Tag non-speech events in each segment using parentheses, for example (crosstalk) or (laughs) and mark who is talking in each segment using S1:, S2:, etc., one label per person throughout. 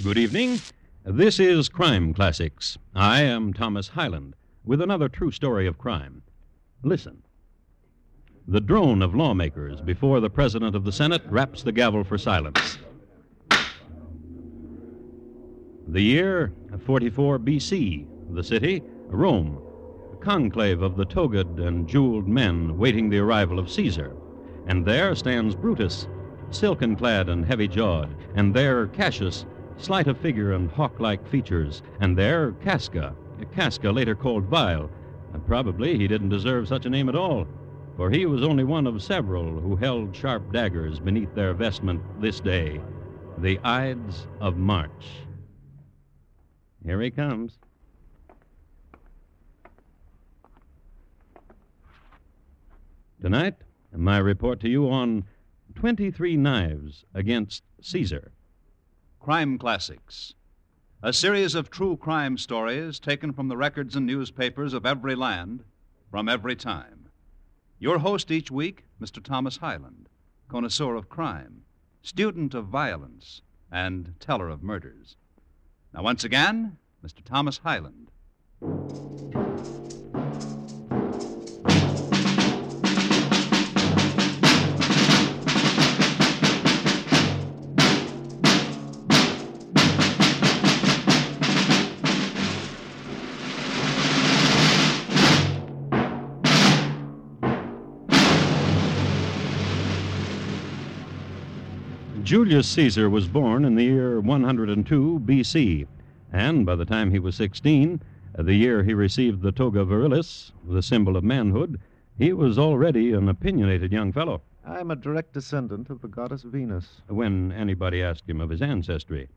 S1: Good evening. This is Crime Classics. I am Thomas Hyland with another true story of crime. Listen. The drone of lawmakers before the President of the Senate raps the gavel for silence. The year 44 BC. The city, Rome. A conclave of the togaed and jeweled men waiting the arrival of Caesar. And there stands Brutus, silken clad and heavy jawed. And there Cassius, slight of figure and hawk like features. And there Casca, Casca later called Vile. And probably he didn't deserve such a name at all, for he was only one of several who held sharp daggers beneath their vestment this day. The Ides of March. Here he comes. Tonight, my report to you on 23 Knives Against Caesar.
S2: Crime Classics. A series of true crime stories taken from the records and newspapers of every land, from every time. Your host each week, Mr. Thomas Hyland, connoisseur of crime, student of violence, and teller of murders. Now, once again, Mr. Thomas Hyland.
S1: Julius Caesar was born in the year 102 BC, and by the time he was 16, the year he received the toga virilis, the symbol of manhood, he was already an opinionated young fellow.
S3: I'm a direct descendant of the goddess Venus.
S1: When anybody asked him of his ancestry.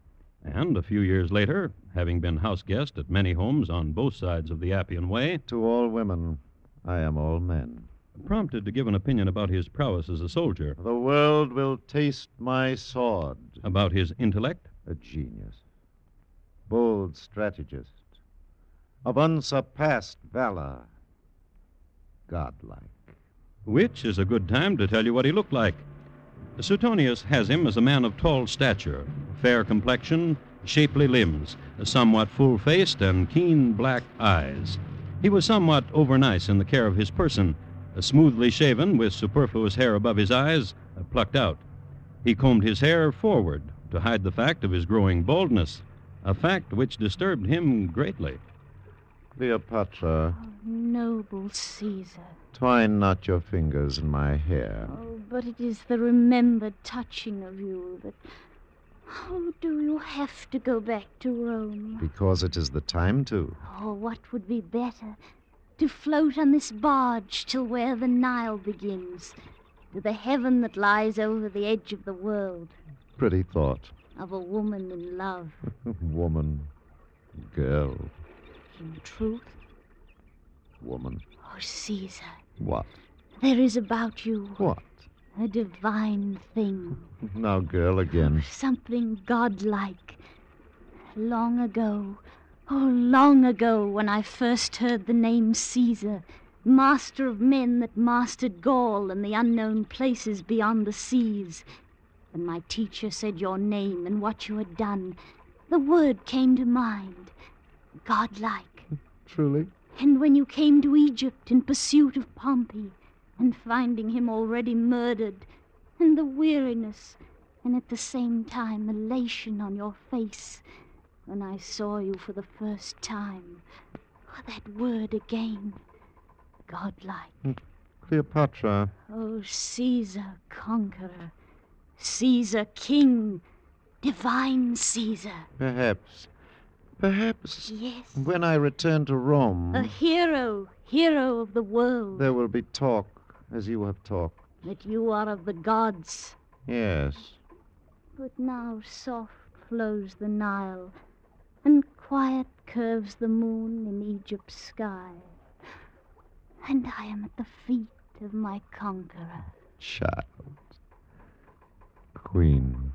S1: And a few years later, having been house guest at many homes on both sides of the Appian Way,
S3: To all women, I am all men.
S1: Prompted to give an opinion about his prowess as a soldier,
S3: The world will taste my sword.
S1: about his intellect,
S3: A genius. Bold strategist. Of unsurpassed valor. Godlike.
S1: which is a good time to tell you what he looked like. Suetonius has him as a man of tall stature, fair complexion, shapely limbs, somewhat full faced, and keen black eyes. He was somewhat overnice in the care of his person, smoothly shaven, with superfluous hair above his eyes uh, plucked out. He combed his hair forward to hide the fact of his growing baldness, a fact which disturbed him greatly.
S3: Cleopatra,
S4: Oh, noble Caesar.
S3: twine not your fingers in my hair.
S4: Oh, but it is the remembered touching of you that. Oh, do you have to go back to Rome?
S3: Because it is the time to.
S4: Oh, what would be better? To float on this barge till where the Nile begins, to the heaven that lies over the edge of the world,
S3: Pretty thought.
S4: of a woman in love. (laughs)
S3: Woman. Girl.
S4: In truth,
S3: Woman.
S4: oh, Caesar,
S3: What?
S4: there is about you
S3: What?
S4: a divine thing.
S3: Now, girl, again.
S4: Something godlike. Long ago, oh, long ago, when I first heard the name Caesar, master of men that mastered Gaul and the unknown places beyond the seas, when my teacher said your name and what you had done, the word came to mind godlike.
S3: Truly?
S4: And when you came to Egypt in pursuit of Pompey, and finding him already murdered, and the weariness, and at the same time elation on your face, when I saw you for the first time. Oh, that word again. Godlike. Hmm.
S3: Cleopatra,
S4: Oh, Caesar, conqueror. Caesar, king. Divine Caesar.
S3: perhaps. Perhaps
S4: Yes.
S3: when I return to Rome,
S4: A hero, hero of the world.
S3: there will be talk as you have talked.
S4: that you are of the gods.
S3: Yes.
S4: But now soft flows the Nile, and quiet curves the moon in Egypt's sky. And I am at the feet of my conqueror.
S3: Child. Queen.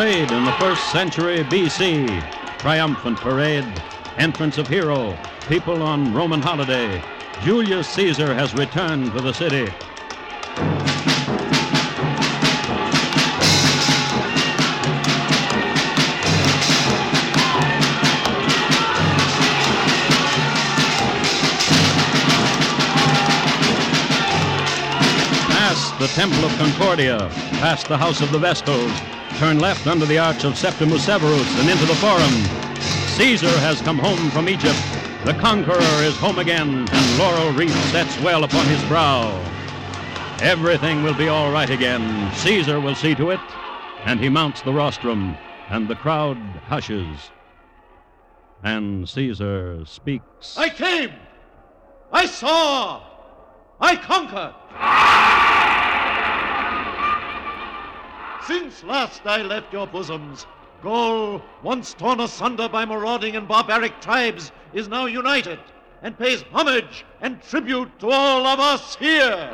S1: Parade in the first century BC. Triumphant parade, entrance of hero, people on Roman holiday. Julius Caesar has returned to the city. Past the Temple of Concordia, past the House of the Vestals, turn left under the Arch of Septimus Severus and into the Forum. Caesar has come home from Egypt. The conqueror is home again, and laurel wreath sets well upon his brow. Everything will be all right again. Caesar will see to it. And he mounts the rostrum, and the crowd hushes. And Caesar speaks.
S5: I came! I saw! I conquered! Since last I left your bosoms, Gaul, once torn asunder by marauding and barbaric tribes, is now united and pays homage and tribute to all of us here.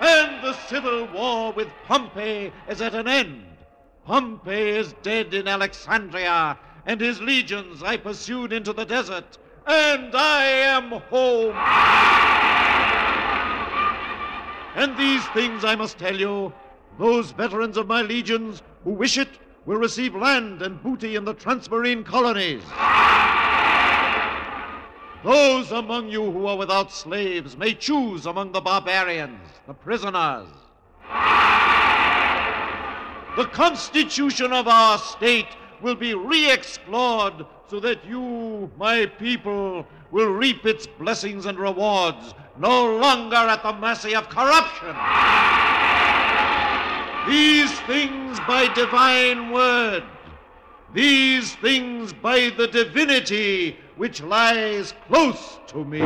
S5: And the civil war with Pompey is at an end. Pompey is dead in Alexandria, and his legions I pursued into the desert, and I am home. And these things I must tell you. Those veterans of my legions who wish it will receive land and booty in the transmarine colonies. Those among you who are without slaves may choose among the barbarians, the prisoners. The constitution of our state will be re explored so that you, my people, will reap its blessings and rewards, no longer at the mercy of corruption. These things by divine word, these things by the divinity which lies close to me.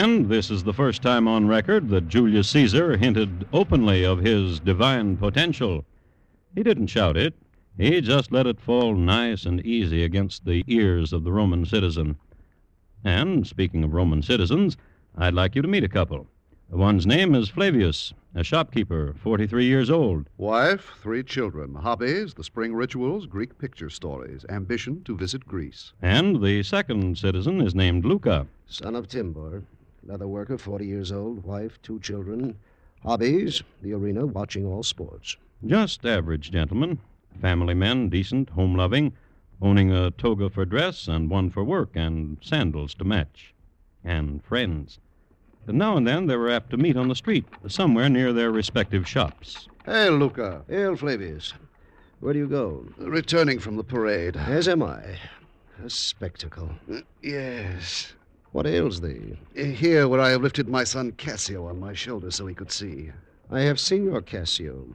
S1: And this is the first time on record that Julius Caesar hinted openly of his divine potential. He didn't shout it, he just let it fall nice and easy against the ears of the Roman citizen. And speaking of Roman citizens, I'd like you to meet a couple. One's name is Flavius, a shopkeeper, 43 years old.
S6: Wife, three children. Hobbies, the spring rituals, Greek picture stories. Ambition to visit Greece.
S1: And the second citizen is named Luca.
S7: Son of Timbor, leather worker, 40 years old, wife, two children. Hobbies, the arena, watching all sports.
S1: Just average gentlemen. Family men, decent, home loving, owning a toga for dress and one for work and sandals to match. And friends. And now and then they were apt to meet on the street, somewhere near their respective shops.
S6: Hey, Luca.
S7: Hail, Flavius. Where do you go?
S6: Returning from the parade.
S7: As am I. A spectacle.
S6: Uh, Yes.
S7: What ails thee?
S6: Uh, Here, where I have lifted my son Cassio on my shoulder so he could see.
S7: I have seen your Cassio.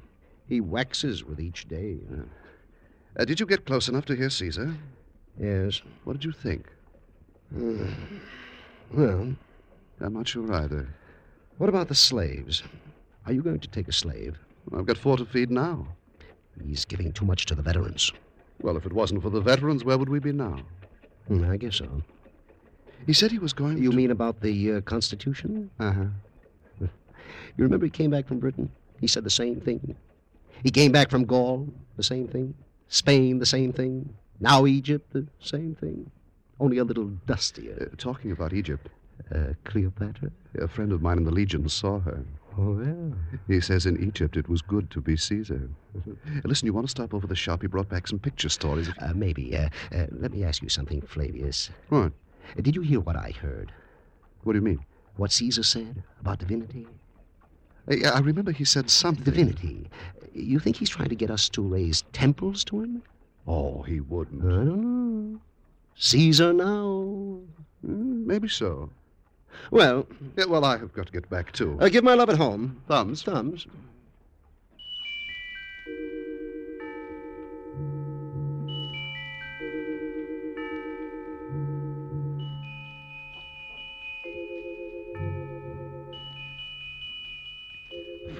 S7: He waxes with each day.
S6: Uh, did you get close enough to hear Caesar?
S7: Yes.
S6: What did you think? (sighs)
S7: Well,
S6: I'm not sure either.
S7: what about the slaves? Are you going to take a slave?
S6: I've got four to feed now.
S7: He's giving too much to the veterans.
S6: Well, if it wasn't for the veterans, where would we be now?
S7: Hmm, I guess so.
S6: He said he was going
S7: You
S6: to...
S7: mean about the uh, Constitution?
S6: Uh-huh.
S7: You remember he came back from Britain? He said the same thing. He came back from Gaul, the same thing. Spain, the same thing. Now Egypt, the same thing. Only a little dustier.
S6: Uh, talking about Egypt,
S7: Uh, Cleopatra?
S6: a friend of mine in the Legion saw her.
S7: Oh, well.
S6: He says in Egypt it was good to be Caesar. Uh, Listen, you want to stop over the shop? He brought back some picture stories.
S7: Uh, maybe. Uh, uh, let me ask you something, Flavius.
S6: What?
S7: Did you hear what I heard?
S6: What do you mean?
S7: What Caesar said about divinity?
S6: Yeah, I remember he said something.
S7: Divinity. You think he's trying to get us to raise temples to him?
S6: Oh, he wouldn't.
S7: I don't know. Caesar now.
S6: Hmm, maybe so.
S7: Well,
S6: Yeah, well, I have got to get back, too.
S7: uh, give my love at home.
S6: Thumbs.
S7: Thumbs.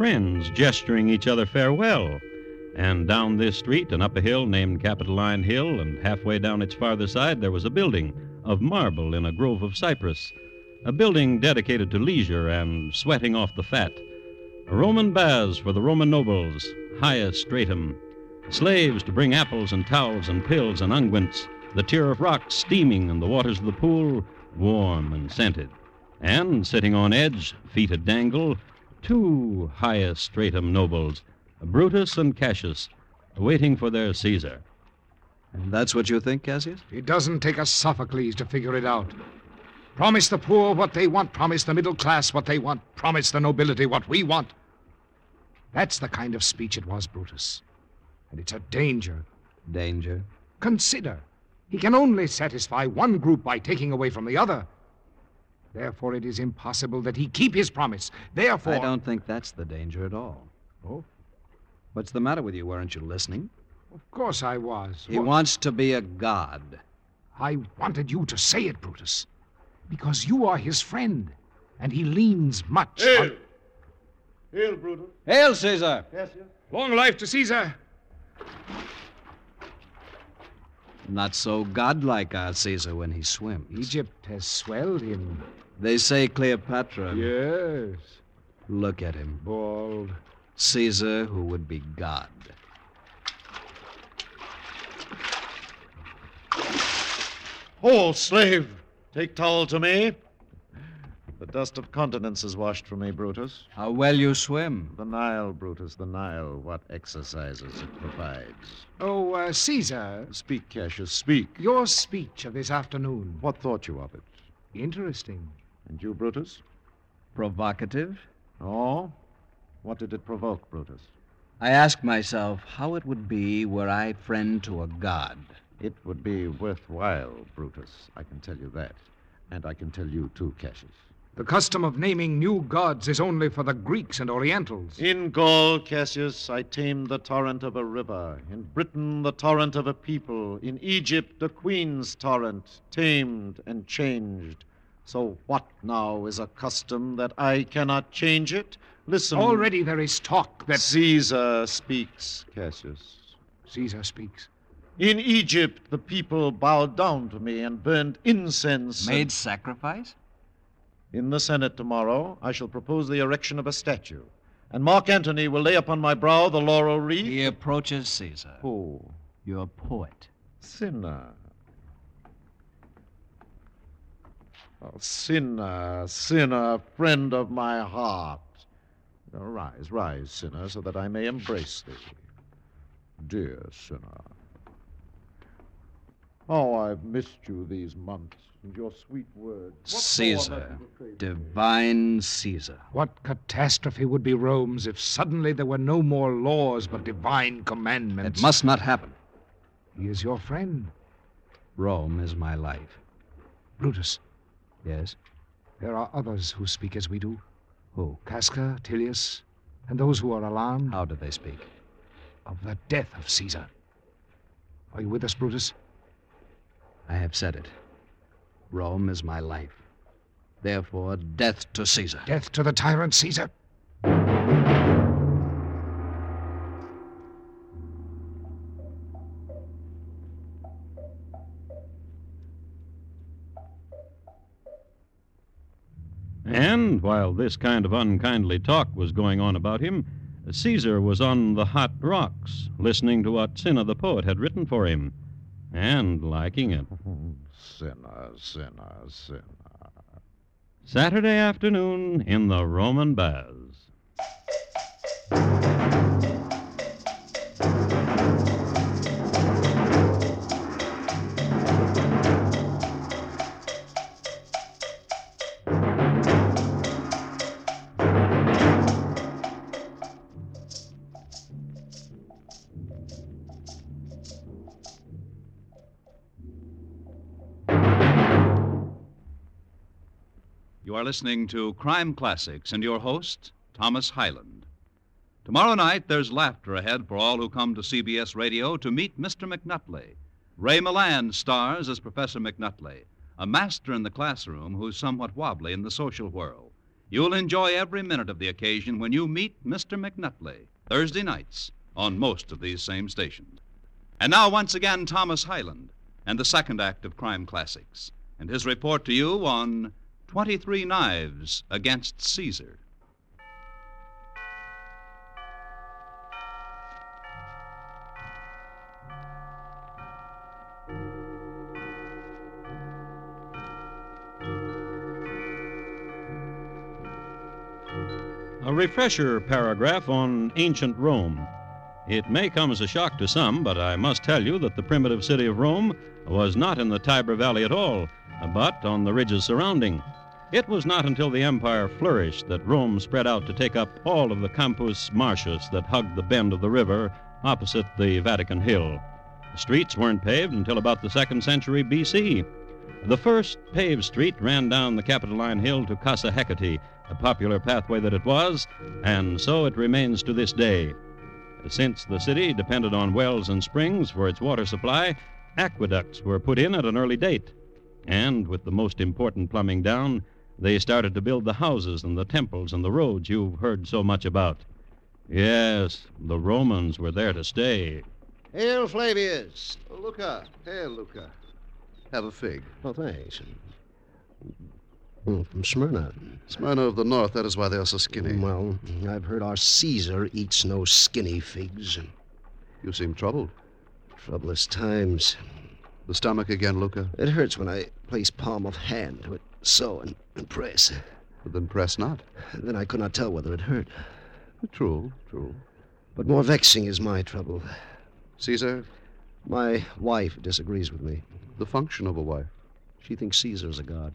S1: Friends gesturing each other farewell. And down this street and up a hill named Capitoline Hill, and halfway down its farther side, there was a building of marble in a grove of cypress. A building dedicated to leisure and sweating off the fat. A Roman baths for the Roman nobles, highest stratum. Slaves to bring apples and towels and pills and unguents. The tier of rocks steaming and the waters of the pool warm and scented. And sitting on edge, feet a dangle, two highest stratum nobles, Brutus and Cassius, waiting for their Caesar.
S8: And that's what you think, Cassius?
S3: It doesn't take a Sophocles to figure it out. Promise the poor what they want, promise the middle class what they want, promise the nobility what we want. That's the kind of speech it was, Brutus. And it's a danger.
S8: Danger.
S3: Consider, he can only satisfy one group by taking away from the other. Therefore, it is impossible that he keep his promise. Therefore.
S8: I don't think that's the danger at all.
S3: Oh?
S8: What's the matter with you? Weren't you listening?
S3: Of course I was.
S8: He
S3: Wha-
S8: wants to be a god.
S3: I wanted you to say it, Brutus. Because you are his friend, and he leans much
S5: Hail!
S3: on.
S5: Hail, Brutus.
S8: Hail, Caesar!
S5: Cassius.
S3: Long life to Caesar!
S8: Not so godlike, our Caesar, when he swims.
S3: Egypt has swelled him.
S8: They say Cleopatra.
S3: Yes.
S8: Look at him.
S3: Bald.
S8: Caesar, who would be God.
S5: Oh, slave, take towel to me. The dust of continents is washed from me, Brutus.
S8: How well you swim.
S9: The Nile, Brutus, the Nile. What exercises it provides.
S3: Oh, uh, Caesar,
S9: Speak, Cassius, speak.
S3: your speech of this afternoon.
S9: What thought you of it?
S3: Interesting.
S9: And you, Brutus?
S8: Provocative.
S9: Oh? What did it provoke, Brutus?
S8: I ask myself how it would be were I friend to a god.
S9: It would be worthwhile, Brutus. I can tell you that. And I can tell you, too, Cassius.
S3: The custom of naming new gods is only for the Greeks and Orientals.
S5: In Gaul, Cassius, I tamed the torrent of a river. In Britain, the torrent of a people. In Egypt, a queen's torrent, tamed and changed. So what now is a custom that I cannot change it? Listen.
S3: Already there is talk that
S5: Caesar speaks, Cassius.
S3: Caesar speaks.
S5: In Egypt, the people bowed down to me and burned incense. and-
S8: Made sacrifice?
S5: In the Senate tomorrow, I shall propose the erection of a statue. And Mark Antony will lay upon my brow the laurel wreath.
S8: He approaches Caesar.
S5: Who?
S8: Your poet.
S5: Cinna. Oh, Cinna, uh, Cinna, friend of my heart. Now, rise, rise, Cinna, so that I may embrace thee. Dear Cinna. Oh, I've missed you these months and your sweet words. What
S8: Caesar.
S5: have you betrayed me?
S8: Divine Caesar.
S3: What catastrophe would be Rome's if suddenly there were no more laws but divine commandments?
S8: It must not happen.
S3: He is your friend.
S8: Rome is my life.
S3: Brutus,
S8: Yes?
S3: there are others who speak as we do.
S8: Who?
S3: Casca, Tilius, and those who are alarmed
S8: How do they speak?
S3: of the death of Caesar. Are you with us, Brutus?
S8: I have said it. Rome is my life. Therefore, death to Caesar.
S3: Death to the tyrant Caesar.
S1: And while this kind of unkindly talk was going on about him, Caesar was on the hot rocks, listening to what Cinna the poet had written for him, and liking it.
S9: Cinna, Cinna, Cinna.
S1: Saturday afternoon in the Roman baths.
S8: Are listening to Crime Classics and your host, Thomas Hyland. Tomorrow night, there's laughter ahead for all who come to CBS Radio to meet Mr. McNutley. Ray Milland stars as Professor McNutley, a master in the classroom who's somewhat wobbly in the social whirl. You'll enjoy every minute of the occasion when you meet Mr. McNutley, Thursday nights
S2: on most of these same stations. And now, once again, Thomas Hyland and the second act of Crime Classics, and his report to you on 23 Knives Against Caesar.
S1: A refresher paragraph on ancient Rome. It may come as a shock to some, but I must tell you that the primitive city of Rome was not in the Tiber Valley at all, but on the ridges surrounding. It was not until the empire flourished that Rome spread out to take up all of the Campus Martius that hugged the bend of the river opposite the Vatican Hill. The streets weren't paved until about the second century BC. The first paved street ran down the Capitoline Hill to Casa Hecate, a popular pathway that it was, and so it remains to this day. Since the city depended on wells and springs for its water supply, aqueducts were put in at an early date. And with the most important plumbing down, they started to build the houses and the temples and the roads you've heard so much about. Yes, the Romans were there to stay.
S7: Hail, Flavius.
S3: Luca. Here, Luca. Have a fig.
S7: Oh, thanks. Mm, from Smyrna.
S6: Smyrna of the North, that is why they are so skinny.
S7: Well, I've heard our Caesar eats no skinny figs.
S6: You seem troubled.
S7: Troublous times.
S6: The stomach again, Luca?
S7: It hurts when I place palm of hand to it, so, and, and press.
S6: But then press not.
S7: Then I could not tell whether it hurt.
S6: True, true.
S7: But more vexing is my trouble.
S6: Caesar,
S7: My wife disagrees with me.
S6: the function of a wife.
S7: She thinks Caesar is a god.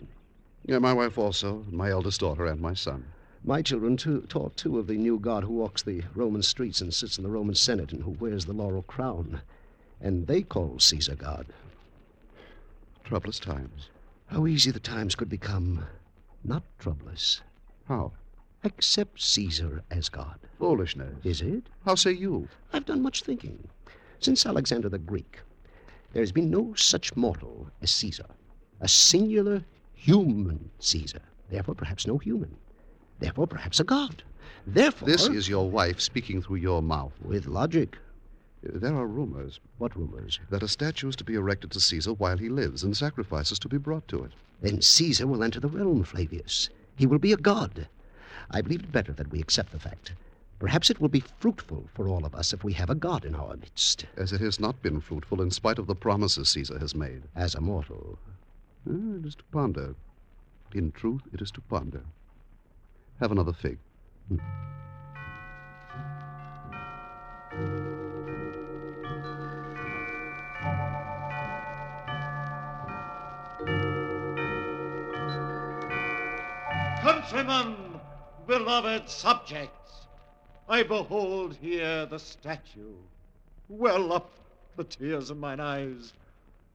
S6: Yeah, my wife also, my eldest daughter, and my son.
S7: My children too, taught too of the new god who walks the Roman streets and sits in the Roman Senate and who wears the laurel crown. And they call Caesar God.
S6: Troublous times.
S7: How easy the times could become. Not troublous.
S6: How?
S7: Accept Caesar as God.
S6: Foolishness.
S7: Is it?
S6: How say you?
S7: I've done much thinking. Since Alexander the Greek, there has been no such mortal as Caesar. A singular human Caesar. Therefore, perhaps no human. Therefore, perhaps a god. Therefore.
S6: This is your wife speaking through your mouth.
S7: With logic.
S6: There are rumors
S7: What rumors?
S6: that a statue is to be erected to Caesar while he lives, and sacrifices to be brought to it.
S7: Then Caesar will enter the realm, Flavius. He will be a god. I believe it better that we accept the fact. Perhaps it will be fruitful for all of us if we have a god in our midst.
S6: As it has not been fruitful in spite of the promises Caesar has made.
S7: As a mortal.
S6: Ah, It is to ponder. In truth, it is to ponder. Have another fig.
S5: Countrymen, beloved subjects, I behold here the statue. Well up the tears in mine eyes.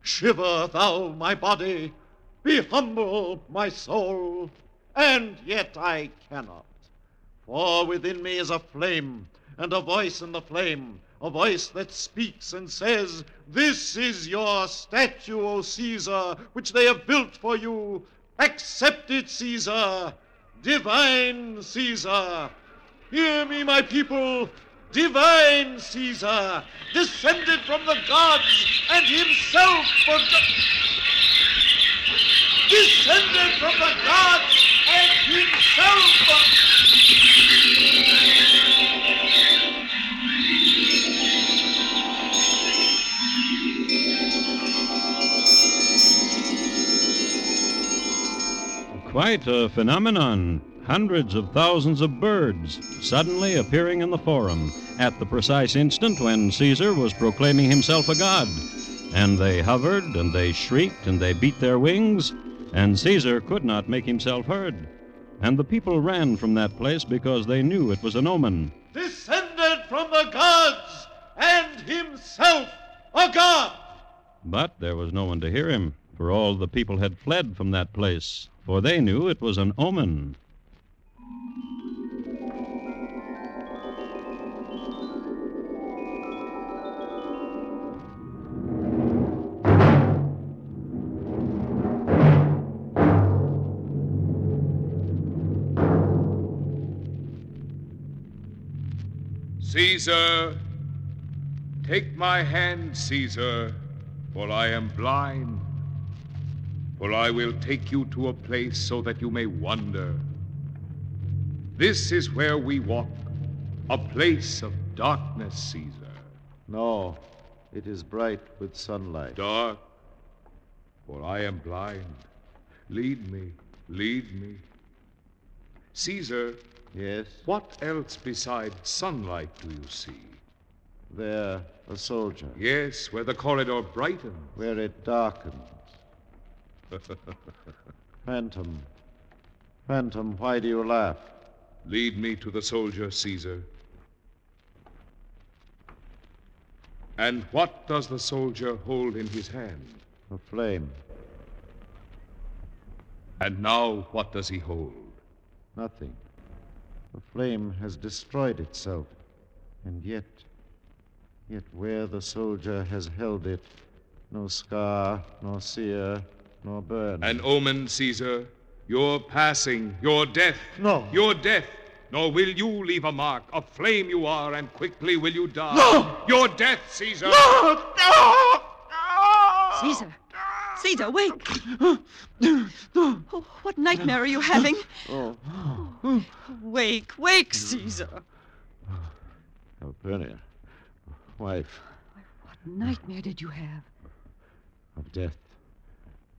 S5: Shiver thou my body, be humble my soul, and yet I cannot. For within me is a flame, and a voice in the flame, a voice that speaks and says, This is your statue, O Caesar, which they have built for you. Accept it, Caesar, divine Caesar. Hear me, my people, divine Caesar, descended from the gods and himself forgot. Descended from the gods and himself.
S1: Quite a phenomenon. Hundreds of thousands of birds suddenly appearing in the forum at the precise instant when Caesar was proclaiming himself a god. And they hovered, and they shrieked, and they beat their wings, and Caesar could not make himself heard. And the people ran from that place because they knew it was an omen.
S5: Descended from the gods and himself a god.
S1: But there was no one to hear him, for all the people had fled from that place, for they knew it was an omen.
S10: Caesar,
S11: Take my hand, Caesar, for I am blind. For I will take you to a place so that you may wonder. This is where we walk, a place of darkness, Caesar.
S5: No, it is bright with sunlight.
S11: Dark, for I am blind. Lead me, lead me. Caesar,
S5: Yes,
S11: what else besides sunlight do you see?
S5: there, a soldier.
S11: Yes, where the corridor brightens.
S5: Where it darkens. (laughs) Phantom. Phantom, why do you laugh?
S11: Lead me to the soldier, Caesar. And what does the soldier hold in his hand?
S5: A flame.
S11: And now what does he hold?
S5: Nothing. The flame has destroyed itself. And yet, yet where the soldier has held it, no scar, nor sear, nor burn.
S11: An omen, Caesar. Your passing, your death.
S12: No.
S11: Your death. Nor will you leave a mark. A flame you are, and quickly will you die. No! Your death, Caesar. No! No! no!
S10: Caesar! Caesar, wake! Oh, what nightmare are you having?
S5: Oh,
S10: Wake, wake, Caesar! Oh.
S5: Calpurnia, wife
S10: What nightmare did you have?
S5: of death,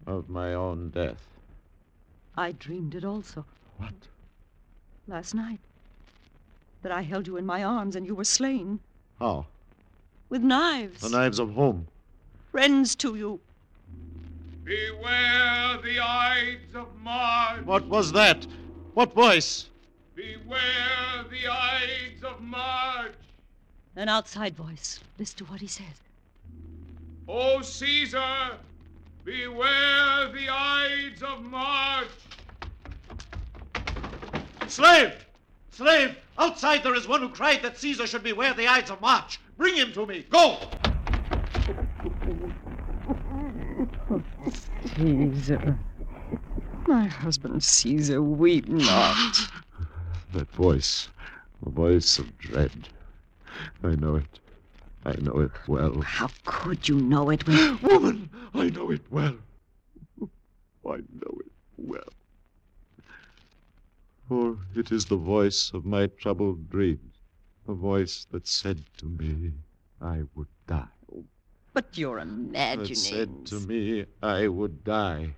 S5: of my own death.
S10: I dreamed it also
S5: What?
S10: last night. That I held you in my arms and you were slain
S5: How?
S10: with knives.
S5: The knives of whom?
S10: Friends to you.
S11: Beware the Ides of March.
S12: What was that? What voice?
S11: Beware the Ides of March.
S10: An outside voice. Listen to what he says.
S11: O Caesar, beware the Ides of March.
S12: Slave! Slave! Outside there is one who cried that Caesar should beware the Ides of March. Bring him to me. Go!
S10: Caesar. My husband Caesar, weep not.
S5: That voice, the voice of dread. I know it. I know it well.
S10: How could you know it when. (gasps)
S5: Woman, I know it well. I know it well. For it is the voice of my troubled dreams, the voice that said to me, I would die.
S10: But you're
S5: That
S10: imagining.
S5: said to me, I would die.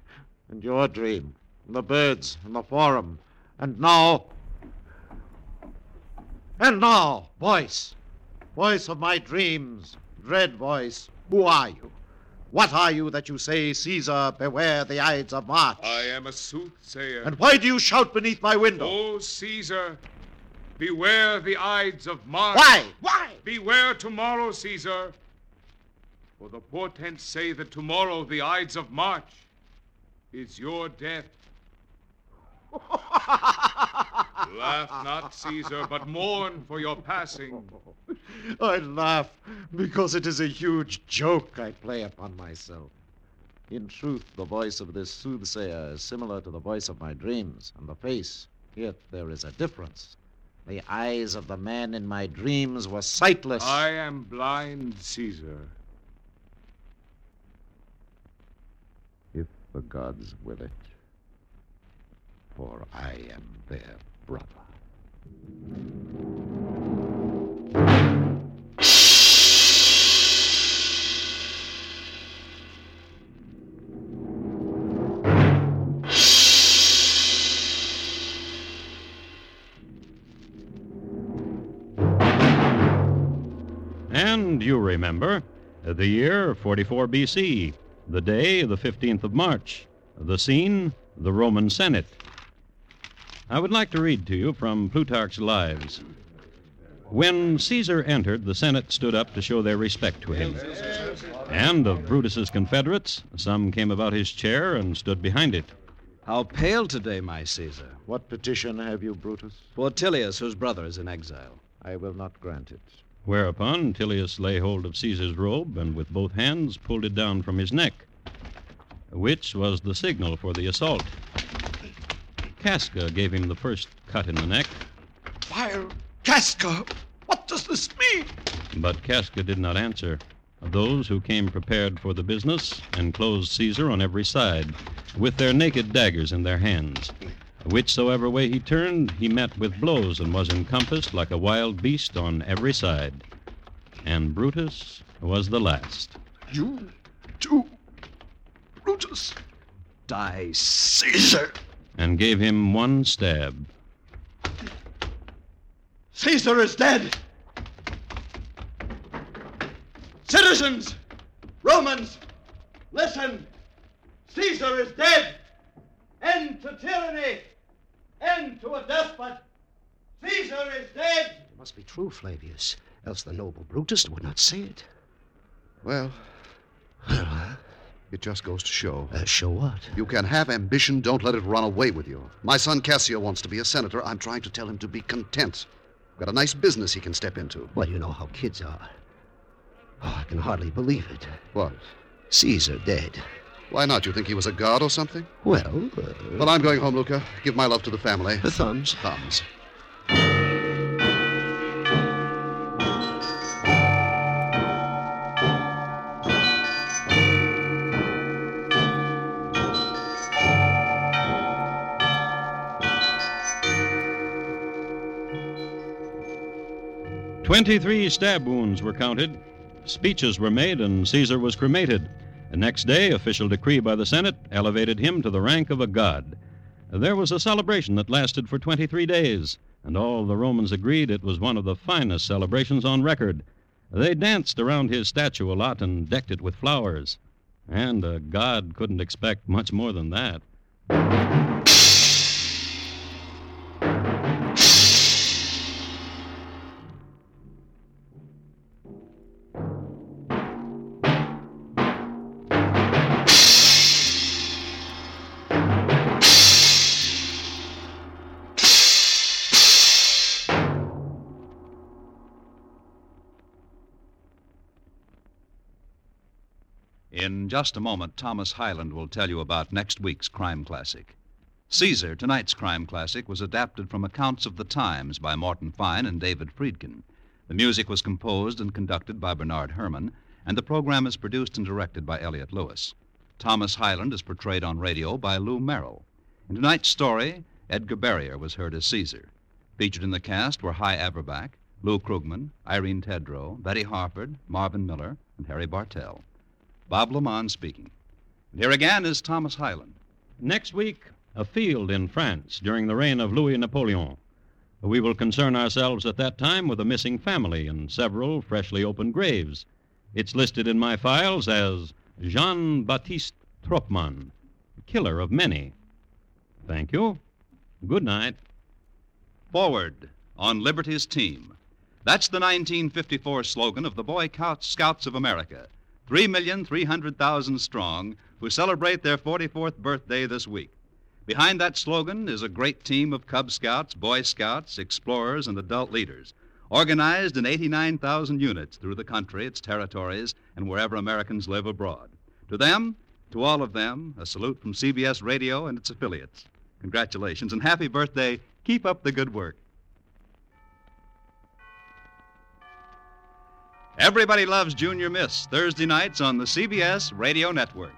S5: And your dream, and the birds, and the forum, and now.
S12: And now, voice. Voice of my dreams, dread voice, who are you? What are you that you say, Caesar, beware the Ides of March?
S11: I am a soothsayer.
S12: And why do you shout beneath my window?
S11: O Caesar, beware the Ides of March.
S12: Why? Why?
S11: Beware tomorrow, Caesar. For the portents say that tomorrow the Ides of March is your death. (laughs) Laugh not, Caesar, but mourn for your passing.
S12: I laugh because it is a huge joke I play upon myself.
S5: In truth, the voice of this soothsayer is similar to the voice of my dreams, and the face, yet there is a difference. The eyes of the man in my dreams were sightless.
S11: I am blind, Caesar.
S5: If the gods will it. For I am their brother.
S1: And you remember the year 44 BC, the day, the 15th of March, the scene, the Roman Senate. I would like to read to you from Plutarch's Lives. When Caesar entered, the Senate stood up to show their respect to him. And of Brutus's confederates, some came about his chair and stood behind it.
S8: How pale today, my Caesar.
S5: What petition have you, Brutus?
S8: For Tilius, whose brother is in exile.
S5: I will not grant it.
S1: Whereupon Tilius lay hold of Caesar's robe and with both hands pulled it down from his neck, which was the signal for the assault. Casca gave him the first cut in the neck,
S12: Fire! Casca! What
S5: What does this mean?
S1: But Casca did not answer. Those who came prepared for the business enclosed Caesar on every side, with their naked daggers in their hands. Whichsoever way he turned, he met with blows and was encompassed like a wild beast on every side. And Brutus was the last.
S5: You too, Brutus.
S7: Die, Caesar!
S1: And gave him one stab.
S5: Caesar is dead. Citizens, Romans, listen. Caesar is dead. End to tyranny. End to a despot. Caesar is dead.
S7: It must be true, Flavius, else the noble Brutus would not say it.
S6: Well, it just goes to show.
S7: Uh, show what?
S6: You can have ambition, don't let it run away with you. My son Cassio wants to be a senator. I'm trying to tell him to be content. Got a nice business he can step into.
S7: Well, you know how kids are. Oh, I can hardly believe it.
S6: What?
S7: Caesar dead.
S6: Why not? You think he was a god or something?
S7: Well, uh,
S6: Well, I'm going home, Luca. Give my love to the family.
S7: the thumbs.
S6: Thumbs.
S1: Twenty-three stab wounds were counted. Speeches were made, and Caesar was cremated. The next day, official decree by the Senate elevated him to the rank of a god. There was a celebration that lasted for 23 days, and all the Romans agreed it was one of the finest celebrations on record. They danced around his statue a lot and decked it with flowers. And a god couldn't expect much more than that.
S2: In just a moment, Thomas Hyland will tell you about next week's crime classic. Caesar, tonight's crime classic, was adapted from accounts of the times by Morton Fine and David Friedkin. The music was composed and conducted by Bernard Herrmann, and the program is produced and directed by Elliott Lewis. Thomas Hyland is portrayed on radio by Lou Merrill. In tonight's story, Edgar Barrier was heard as Caesar. Featured in the cast were Hy Averback, Lou Krugman, Irene Tedrow, Betty Harford, Marvin Miller, and Harry Bartell. Bob LeMond speaking. And here again is Thomas Hyland.
S1: Next week, a field in France during the reign of Louis Napoleon. We will concern ourselves at that time with a missing family and several freshly opened graves. It's listed in my files as Jean Baptiste Troppmann, killer of many. Thank you. Good night.
S2: Forward on Liberty's team. That's the 1954 slogan of the Boy Scouts of America, 3,300,000 strong, who celebrate their 44th birthday this week. Behind that slogan is a great team of Cub Scouts, Boy Scouts, explorers, and adult leaders, organized in 89,000 units through the country, its territories, and wherever Americans live abroad. To them, to all of them, a salute from CBS Radio and its affiliates. Congratulations and happy birthday. Keep up the good work. Everybody loves Junior Miss, Thursday nights on the CBS Radio Network.